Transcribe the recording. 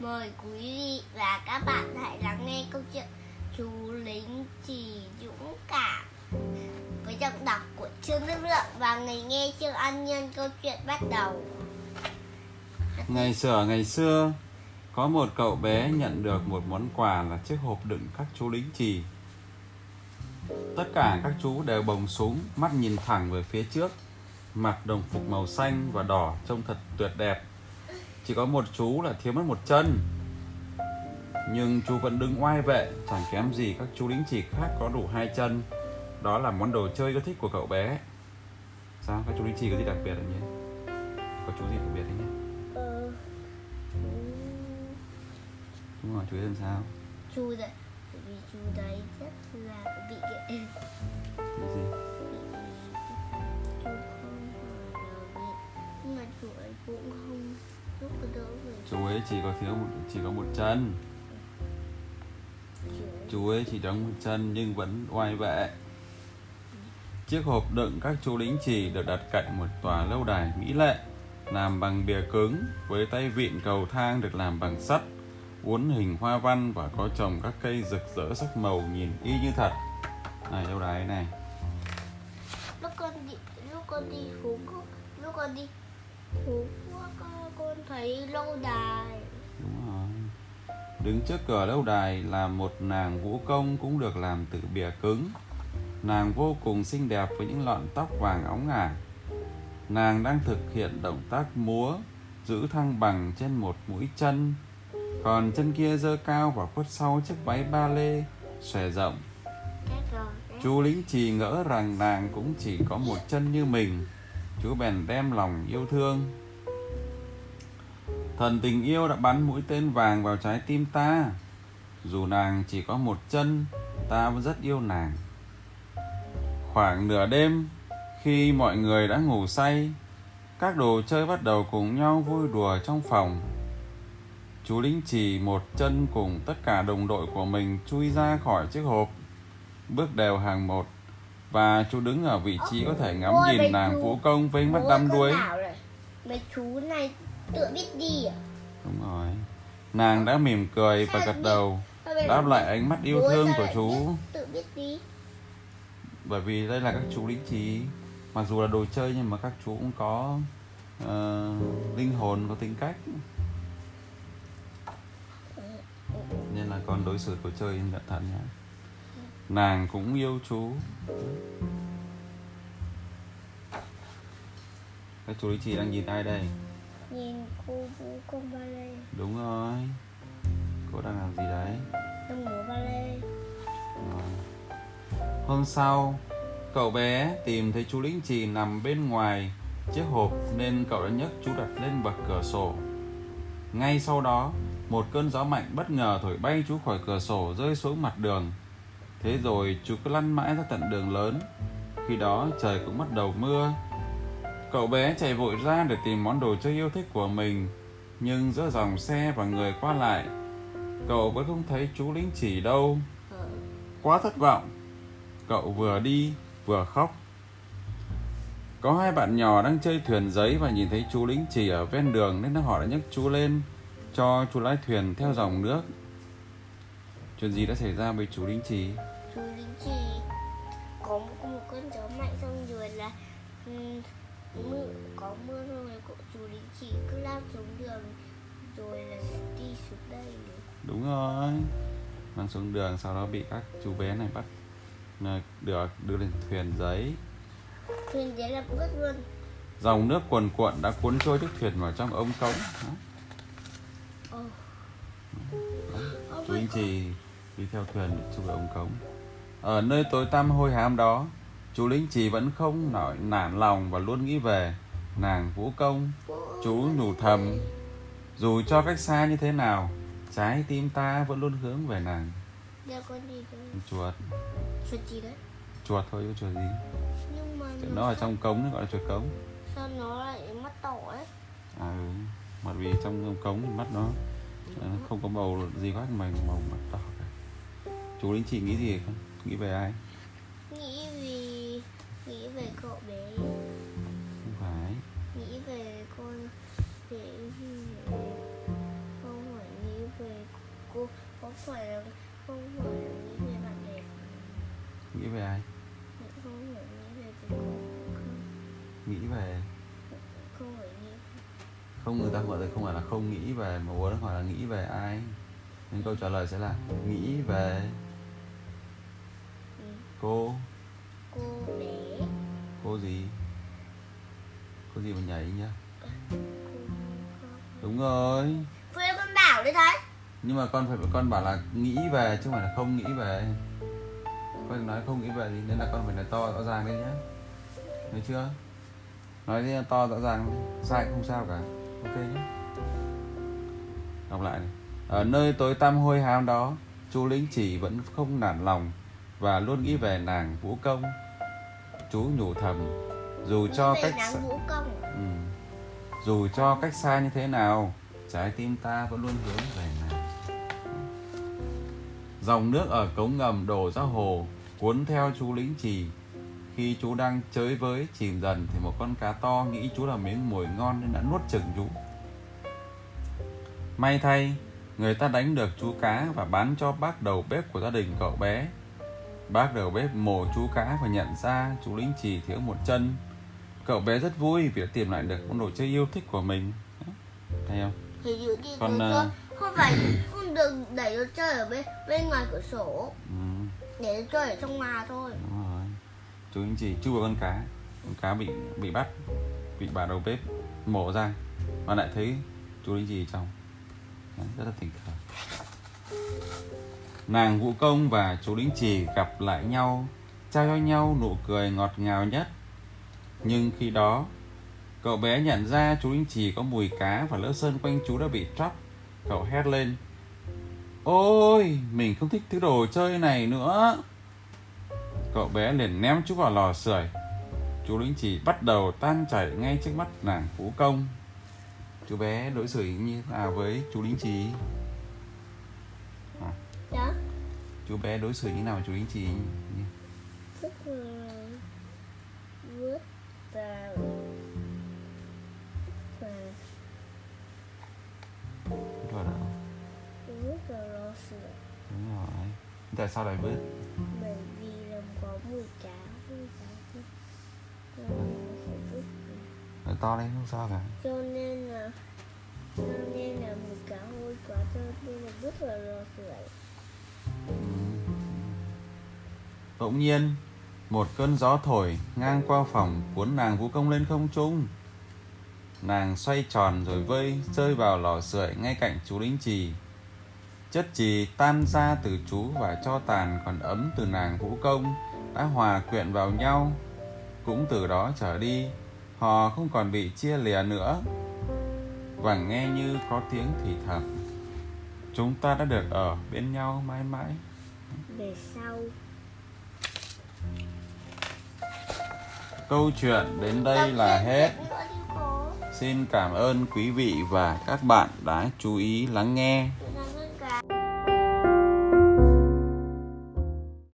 Mời quý vị và các bạn hãy lắng nghe câu chuyện Chú lính chỉ dũng cảm. Với giọng đọc của Trương Đức Lượng Và người nghe Trương An Nhân câu chuyện bắt đầu. Ngày xưa ngày xưa Có một cậu bé nhận được một món quà là chiếc hộp đựng các chú lính trì. Tất cả các chú đều bồng súng, mắt nhìn thẳng về phía trước Mặc đồng phục màu xanh và đỏ trông thật tuyệt đẹp. Chỉ có một chú là thiếu mất một chân Nhưng chú vẫn đứng oai vệ Chẳng kém gì các chú lính chỉ khác có đủ hai chân Đó là món đồ chơi yêu thích của cậu bé Sao? Các chú lính chỉ có gì đặc biệt không nhỉ? Có chú gì đặc biệt đấy nhỉ? ờ, Đúng rồi, chú ấy làm sao? Chú đấy vì chú đấy rất là bị cái gì? chú không phải là bị Nhưng mà chú ấy cũng không chuối Chú ấy chỉ có thiếu một chỉ có một chân. Chú ấy chỉ đóng một chân nhưng vẫn oai vệ. Chiếc hộp đựng các chú lính chỉ được đặt cạnh một tòa lâu đài mỹ lệ, làm bằng bìa cứng với tay vịn cầu thang được làm bằng sắt, uốn hình hoa văn và có trồng các cây rực rỡ sắc màu nhìn y như thật. Này, lâu đài này. Lúc con đi lúc con đi xuống lúc con đi phú quốc á, con thấy lâu đài. Đúng rồi. Đứng trước cửa lâu đài là một nàng vũ công cũng được làm từ bìa cứng. Nàng vô cùng xinh đẹp với những lọn tóc vàng óng ả. Nàng đang thực hiện động tác múa giữ thăng bằng trên một mũi chân. Còn chân kia giơ cao và khuất sau chiếc váy ba lê xòe rộng. Chú lính trì ngỡ rằng nàng cũng chỉ có một chân như mình chú bèn đem lòng yêu thương. Thần tình yêu đã bắn mũi tên vàng vào trái tim ta. Dù nàng chỉ có một chân, ta vẫn rất yêu nàng. Khoảng nửa đêm, khi mọi người đã ngủ say, các đồ chơi bắt đầu cùng nhau vui đùa trong phòng. Chú lính trì một chân cùng tất cả đồng đội của mình chui ra khỏi chiếc hộp. Bước đều hàng một và chú đứng ở vị trí có thể ngắm Ôi, nhìn nàng vũ công với mắt đăm đuối. mấy chú này tự biết đi à? Đúng rồi. Nàng đã mỉm cười và gật đầu đáp lại ánh mắt yêu thương của chú. biết? Tự biết đi. Bởi vì đây là các chú lính trí mặc dù là đồ chơi nhưng mà các chú cũng có ờ, linh hồn có tính cách. Nên là con đối xử đồ chơi cẩn thận nhé nàng cũng yêu chú các chú lính trí đang nhìn ai đây nhìn cô vũ công ba lê đúng rồi cô đang làm gì đấy đang múa ba lê. Hôm sau, cậu bé tìm thấy chú lĩnh trì nằm bên ngoài chiếc hộp nên cậu đã nhấc chú đặt lên bậc cửa sổ. Ngay sau đó, một cơn gió mạnh bất ngờ thổi bay chú khỏi cửa sổ rơi xuống mặt đường. Thế rồi chú cứ lăn mãi ra tận đường lớn. Khi đó trời cũng bắt đầu mưa. Cậu bé chạy vội ra để tìm món đồ chơi yêu thích của mình. Nhưng giữa dòng xe và người qua lại, cậu vẫn không thấy chú lính chỉ đâu quá thất vọng cậu vừa đi vừa khóc có hai bạn nhỏ đang chơi thuyền giấy và nhìn thấy chú lính chỉ ở ven đường nên họ đã nhấc chú lên cho chú lái thuyền theo dòng nước chuyện gì đã xảy ra với chú lính chỉ chú lính chỉ có một, một cơn gió mạnh xong rồi là ừm, mưa có mưa rồi của chú lính chỉ cứ lao xuống đường rồi là đi xuống đây. Đúng rồi. Mang xuống đường sau đó bị các chú bé này bắt ờ, được đưa lên thuyền giấy. Thuyền đấy là ướt luôn. Dòng nước cuồn cuộn đã cuốn trôi chiếc thuyền vào trong ống cống. Đó, chú lính chỉ đi theo thuyền để chui vào ống cống. Ở nơi tối tăm hôi hám đó chú lính chỉ vẫn không nổi nản lòng và luôn nghĩ về nàng vũ công chú nhủ thầm. Dù cho cách xa như thế nào trái tim ta vẫn luôn hướng về nàng. Đeo con gì cơ chuột. Chuột gì đấy? Chuột thôi chứ chuột gì? Nhưng mà Chứ nó ở trong cống nó gọi là chuột cống. Sao nó lại mắt đỏ ấy? À ừ. bởi vì trong ống cống thì mắt nó. Không có màu gì khác mà màu mắt đỏ chú lính chỉ nghĩ gì không? Nghĩ về ai? Nghĩ vì Nghĩ về cậu bé. Không phải. Nghĩ về con Để Không phải nghĩ phải là không phải là nghĩ về bạn đẹp nghĩ về ai? Không phải nghĩ về cô không. Nghĩ về. Không phải nghĩ không người ta gọi là không phải là không nghĩ về mà muốn hỏi là nghĩ về ai? Nên câu trả lời sẽ là nghĩ về gì? Cô gì mà nhảy nhá. Không đúng rồi. Phương con bảo đấy thấy nhưng mà con phải con bảo là nghĩ về chứ không phải là không nghĩ về. Con nói không nghĩ về thì nên là con phải nói to rõ ràng đấy nhá. Thấy chưa? Nói đi to rõ ràng sai không sao cả. Ok nhé đọc lại này. ở nơi tối tăm hôi hám đó chú lính chỉ vẫn không nản lòng và luôn nghĩ về nàng vũ công chú nhủ thầm dù cho về cách xa, ừ. dù cho cách xa như thế nào trái tim ta vẫn luôn hướng về nàng. Dòng nước ở cống ngầm đổ ra hồ cuốn theo chú lính trì. Khi chú đang chơi với chìm dần thì một con cá to nghĩ chú là miếng mồi ngon nên đã nuốt chừng chú. May thay người ta đánh được chú cá và bán cho bác đầu bếp của gia đình cậu bé bác đầu bếp mổ chú cá và nhận ra chú lính trì thiếu một chân. Cậu bé rất vui vì đã tìm lại được món đồ chơi yêu thích của mình. Thấy không? Thì dự đi Còn, đồ à, chơi không phải không được đẩy đồ chơi ở bên bên ngoài cửa sổ. Ừ. để đồ chơi ở trong nhà thôi. Đúng rồi. Chú anh chị chui vào con cá. Con cá bị bị bắt Bị bà đầu bếp mổ ra. Mà lại thấy chú anh chị trong. Đấy, Rất là tình cờ Nàng Vũ Công và chú Lính Trì gặp lại nhau Trao cho nhau nụ cười ngọt ngào nhất. Nhưng khi đó Cậu bé nhận ra chú Lính Trì có mùi cá Và lớp sơn quanh chú đã bị tróc Cậu hét lên Ôi, mình không thích thứ đồ chơi này nữa. Cậu bé liền ném chú vào lò sưởi. Chú lính chỉ bắt đầu tan chảy ngay trước mắt nàng vũ Công. Chú bé đối xử như thế nào với chú lính trì? Đó Chú bé đối xử như nào với chú lính trì rất là và và Rồi đó vứt vào lò sưởi. Đúng rồi. Tại sao lại vứt? Bởi vì làm có mùi cá mùi nên nó to lên không sao cả. Cho nên là cho nên là mùi cá hôi quá cho nên là vứt vào lò sưởi Bỗng nhiên, Một cơn gió thổi ngang qua phòng Cuốn nàng Vũ Công lên không trung. Nàng xoay tròn rồi vơi Rơi vào lò sưởi ngay cạnh chú lính trì. Chất trì tan ra từ chú Và cho tàn còn ấm từ nàng Vũ Công Đã hòa quyện vào nhau. Cũng từ đó trở đi, Họ không còn bị chia lìa nữa. Và nghe như có tiếng thì thầm, Chúng ta đã được ở bên nhau mãi mãi. Về sau. Câu chuyện đến đây là hết. Xin cảm ơn quý vị và các bạn đã chú ý lắng nghe.